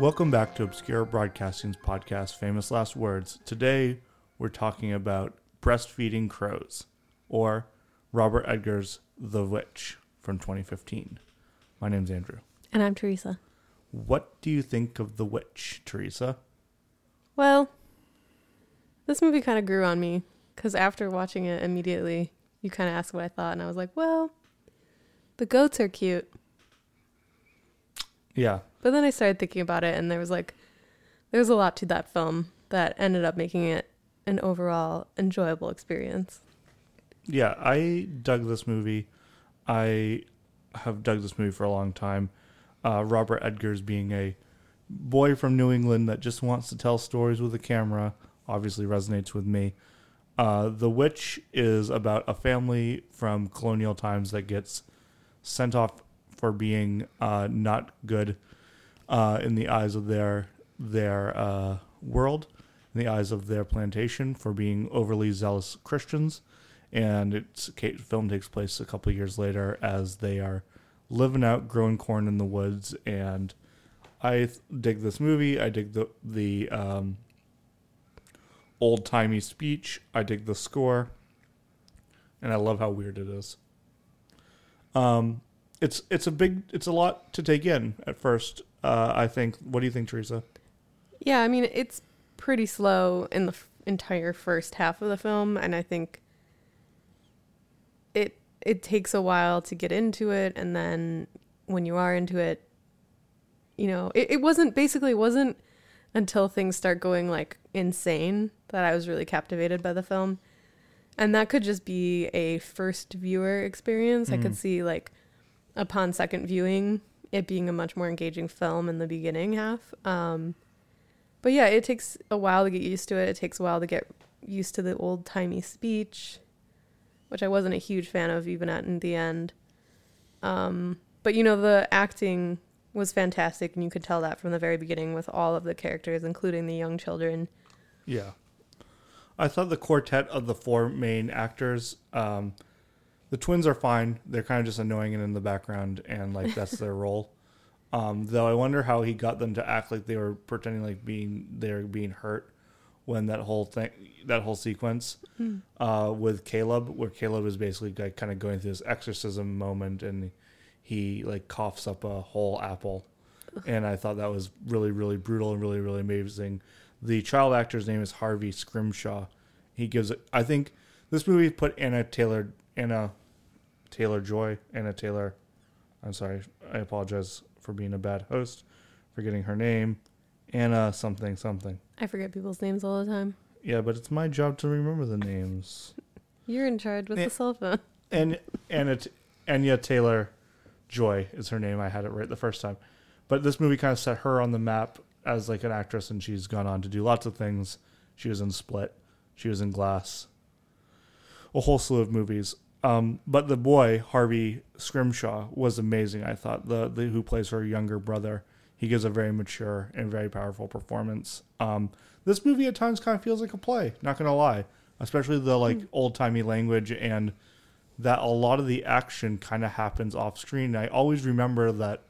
Welcome back to Obscure Broadcasting's podcast, Famous Last Words. Today, we're talking about Breastfeeding Crows, or Robert Eggers The Witch from 2015. My name's Andrew. And I'm Teresa. What do you think of The Witch, Teresa? Well, this movie kind of grew on me because after watching it immediately, you kind of asked what I thought, and I was like, well, the goats are cute. Yeah. But then I started thinking about it, and there was like, there was a lot to that film that ended up making it an overall enjoyable experience. Yeah, I dug this movie. I have dug this movie for a long time. Uh, Robert Eggers being a boy from New England that just wants to tell stories with a camera obviously resonates with me. Uh, the Witch is about a family from colonial times that gets sent off for being uh, not good uh, in the eyes of their their uh, world, in the eyes of their plantation, for being overly zealous Christians. And it's film takes place a couple years later as they are living out, growing corn in the woods. And I th- dig this movie. I dig the the um, old timey speech. I dig the score, and I love how weird it is. Um, it's it's a big it's a lot to take in at first. Uh, I think. What do you think, Teresa? Yeah, I mean it's pretty slow in the f- entire first half of the film, and I think it it takes a while to get into it, and then when you are into it, you know, it, it wasn't basically wasn't until things start going like insane that I was really captivated by the film. And that could just be a first viewer experience. Mm. I could see like upon second viewing it being a much more engaging film in the beginning half. Um, but yeah, it takes a while to get used to it. It takes a while to get used to the old timey speech, which I wasn't a huge fan of even at in the end. Um, but you know, the acting was fantastic, and you could tell that from the very beginning with all of the characters, including the young children. Yeah, I thought the quartet of the four main actors. Um, the twins are fine. They're kind of just annoying and in the background, and like that's their role. Um, though I wonder how he got them to act like they were pretending like being they're being hurt when that whole thing, that whole sequence mm. uh, with Caleb, where Caleb is basically like kind of going through this exorcism moment, and he like coughs up a whole apple, and I thought that was really really brutal and really really amazing. The child actor's name is Harvey Scrimshaw. He gives it. I think this movie put Anna Taylor Anna Taylor Joy, Anna Taylor. I'm sorry. I apologize for being a bad host, forgetting her name. Anna something something. I forget people's names all the time. Yeah, but it's my job to remember the names. You're in charge with eh. the cell phone. And Anna Anya Taylor Joy is her name. I had it right the first time. But this movie kind of set her on the map as like an actress, and she's gone on to do lots of things. She was in Split. She was in Glass. A whole slew of movies. Um, but the boy Harvey Scrimshaw was amazing. I thought the, the who plays her younger brother. He gives a very mature and very powerful performance. Um, this movie at times kind of feels like a play. Not gonna lie, especially the like mm. old timey language and that a lot of the action kind of happens off screen. I always remember that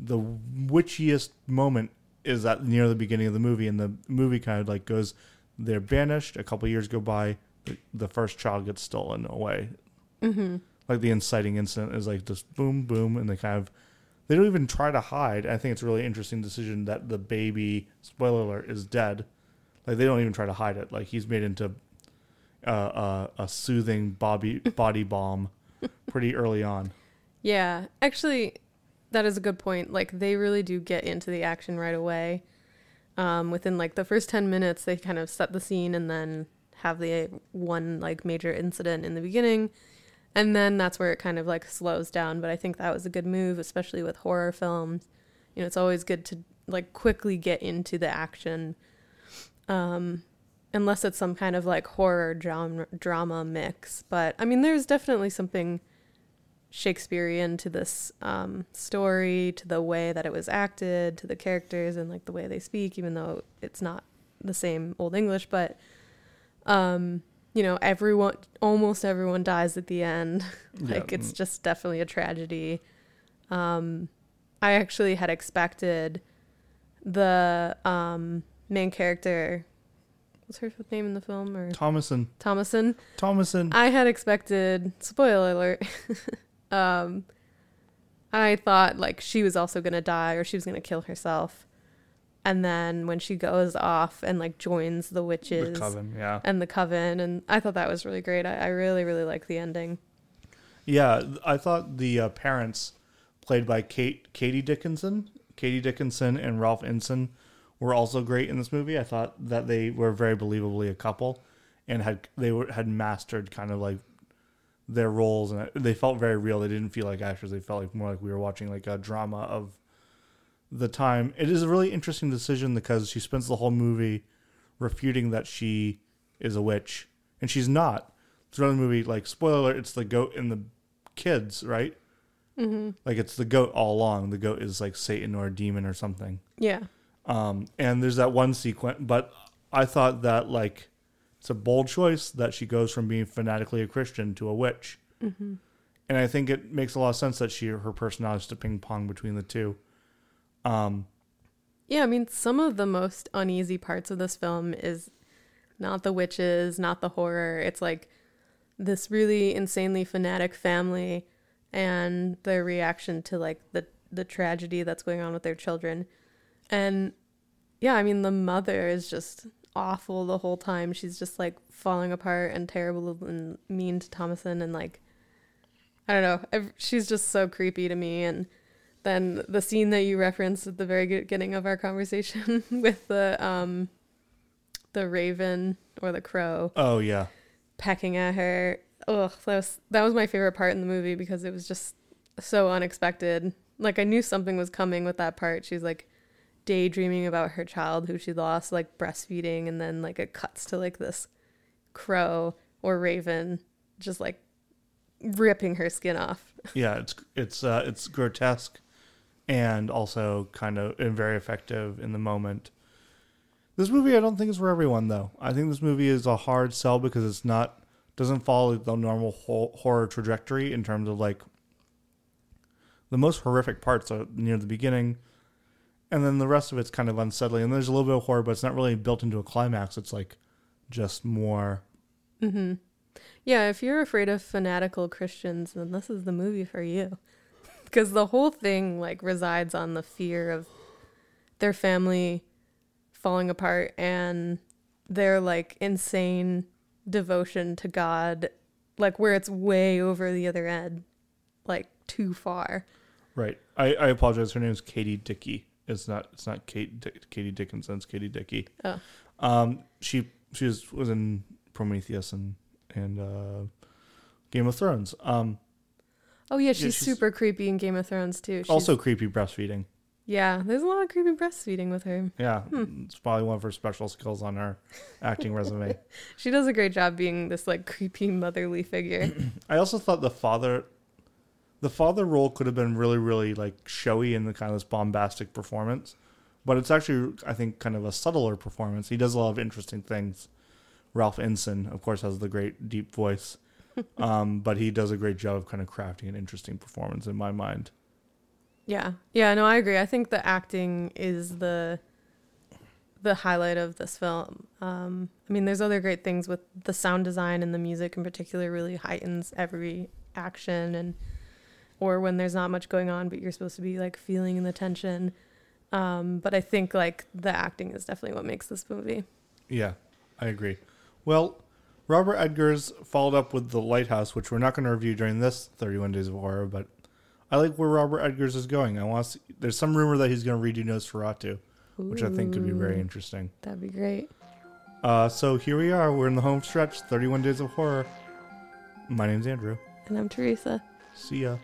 the witchiest moment is at near the beginning of the movie, and the movie kind of like goes. They're banished. A couple years go by the, first child gets stolen away. Mm-hmm. Like the inciting incident is like just boom, boom, and they kind of they don't even try to hide. I think it's a really interesting decision that the baby spoiler alert is dead. Like they don't even try to hide it. Like he's made into uh, uh, a soothing body body balm pretty early on. Yeah, actually, that is a good point. Like they really do get into the action right away. Um, within like the first ten minutes, they kind of set the scene, and then have the one like major incident in the beginning and then that's where it kind of like slows down. But i think that was a good move especially with horror films. You know it's always good to like quickly get into the action um unless it's some kind of like horror drama drama mix. But i mean there's definitely something shakespearean to this um, story to the way that it was acted to the characters and like the way they speak even though it's not the same old english. But um, you know, everyone, almost everyone dies at the end. like, yeah. it's just definitely a tragedy. Um, I actually had expected the um, main character, what's her name in the film? Or Thomasin. Thomasin. Thomasin. I had expected. Spoiler alert. um, I thought like she was also gonna die or she was gonna kill herself, and then when she goes off and like joins the the witches coven. Yeah. and the coven, and I thought that was really great. I, I really really like the ending. Yeah. I thought the uh, parents, played by Kate Katie Dickinson, Katie Dickinson and Ralph Ineson, were also great in this movie. I thought that they were very believably a couple, and had they were had mastered kind of like their roles, and they felt very real. They didn't feel like actors. They felt like more like we were watching like a drama of the time. It is a really interesting decision because she spends the whole movie refuting that she is a witch, and she's not. Throughout the movie, like spoiler, alert, it's the goat and the kids, right? Mm-hmm. Like it's the goat all along. The goat is like Satan or a demon or something. Yeah. Um, and there's that one sequence, but I thought that like it's a bold choice that she goes from being fanatically a Christian to a witch, Mm-hmm. and I think it makes a lot of sense that she her personality is to ping pong between the two. Um, Yeah, I mean, some of the most uneasy parts of this film is not the witches, not the horror. It's like this really insanely fanatic family and their reaction to like the the tragedy that's going on with their children. And yeah, I mean, the mother is just awful the whole time. She's just like falling apart and terrible and mean to Thomasin and like I don't know. She's just so creepy to me and then the scene that you referenced at the very beginning of our conversation with the um the raven or the crow oh yeah, pecking at her. Ugh, that was that was my favorite part in the movie because it was just so unexpected. Like I knew something was coming with that part. She's like daydreaming about her child who she lost, like breastfeeding, and then like it cuts to like this crow or raven just like ripping her skin off. yeah. It's it's uh, it's grotesque, and also kind of very effective in the moment. This movie, I don't think is for everyone though. I think this movie is a hard sell because it's not doesn't follow the normal horror trajectory in terms of like the most horrific parts are near the beginning, and then the rest of it's kind of unsettling. And there's a little bit of horror, but it's not really built into a climax. It's like just more. Mm-hmm. Yeah, if you're afraid of fanatical Christians, then this is the movie for you. Because the whole thing like resides on the fear of their family falling apart and their like insane devotion to God, like where it's way over the other end, like too far. Right. I, I apologize. Her name is Katie Dickie. It's not. It's not Kate. Dick, Katie Dickinson. It's Katie Dickey. Oh. Um. She she was, was in Prometheus and and uh, Game of Thrones. Um. Oh yeah, she's, she's- super creepy in Game of Thrones too. She's, also creepy breastfeeding. yeah, there's a lot of creepy breastfeeding with her. Yeah. Hmm. It's probably one of her special skills on her acting resume. She does a great job being this like creepy motherly figure. I also thought the father, the father role could have been really really like showy in the kind of this bombastic performance, but it's actually I think kind of a subtler performance. He does a lot of interesting things. Ralph Ensign, of course, has the great deep voice, um, but he does a great job of kind of crafting an interesting performance in my mind. Yeah. Yeah, no, I agree. I think the acting is the the highlight of this film. Um, I mean, there's other great things with the sound design and the music in particular really heightens every action and or when there's not much going on but you're supposed to be like feeling the tension. Um, but I think like the acting is definitely what makes this movie. Yeah, I agree. Well, Robert Eggers followed up with The Lighthouse, which we're not going to review during this 31 Days of Horror, but I like where Robert Eggers is going. I want to see, there's some rumor that he's going to redo Nosferatu, which I think could be very interesting. That'd be great. Uh, so here we are. We're in the home stretch, 31 Days of Horror. My name's Andrew. And I'm Teresa. See ya.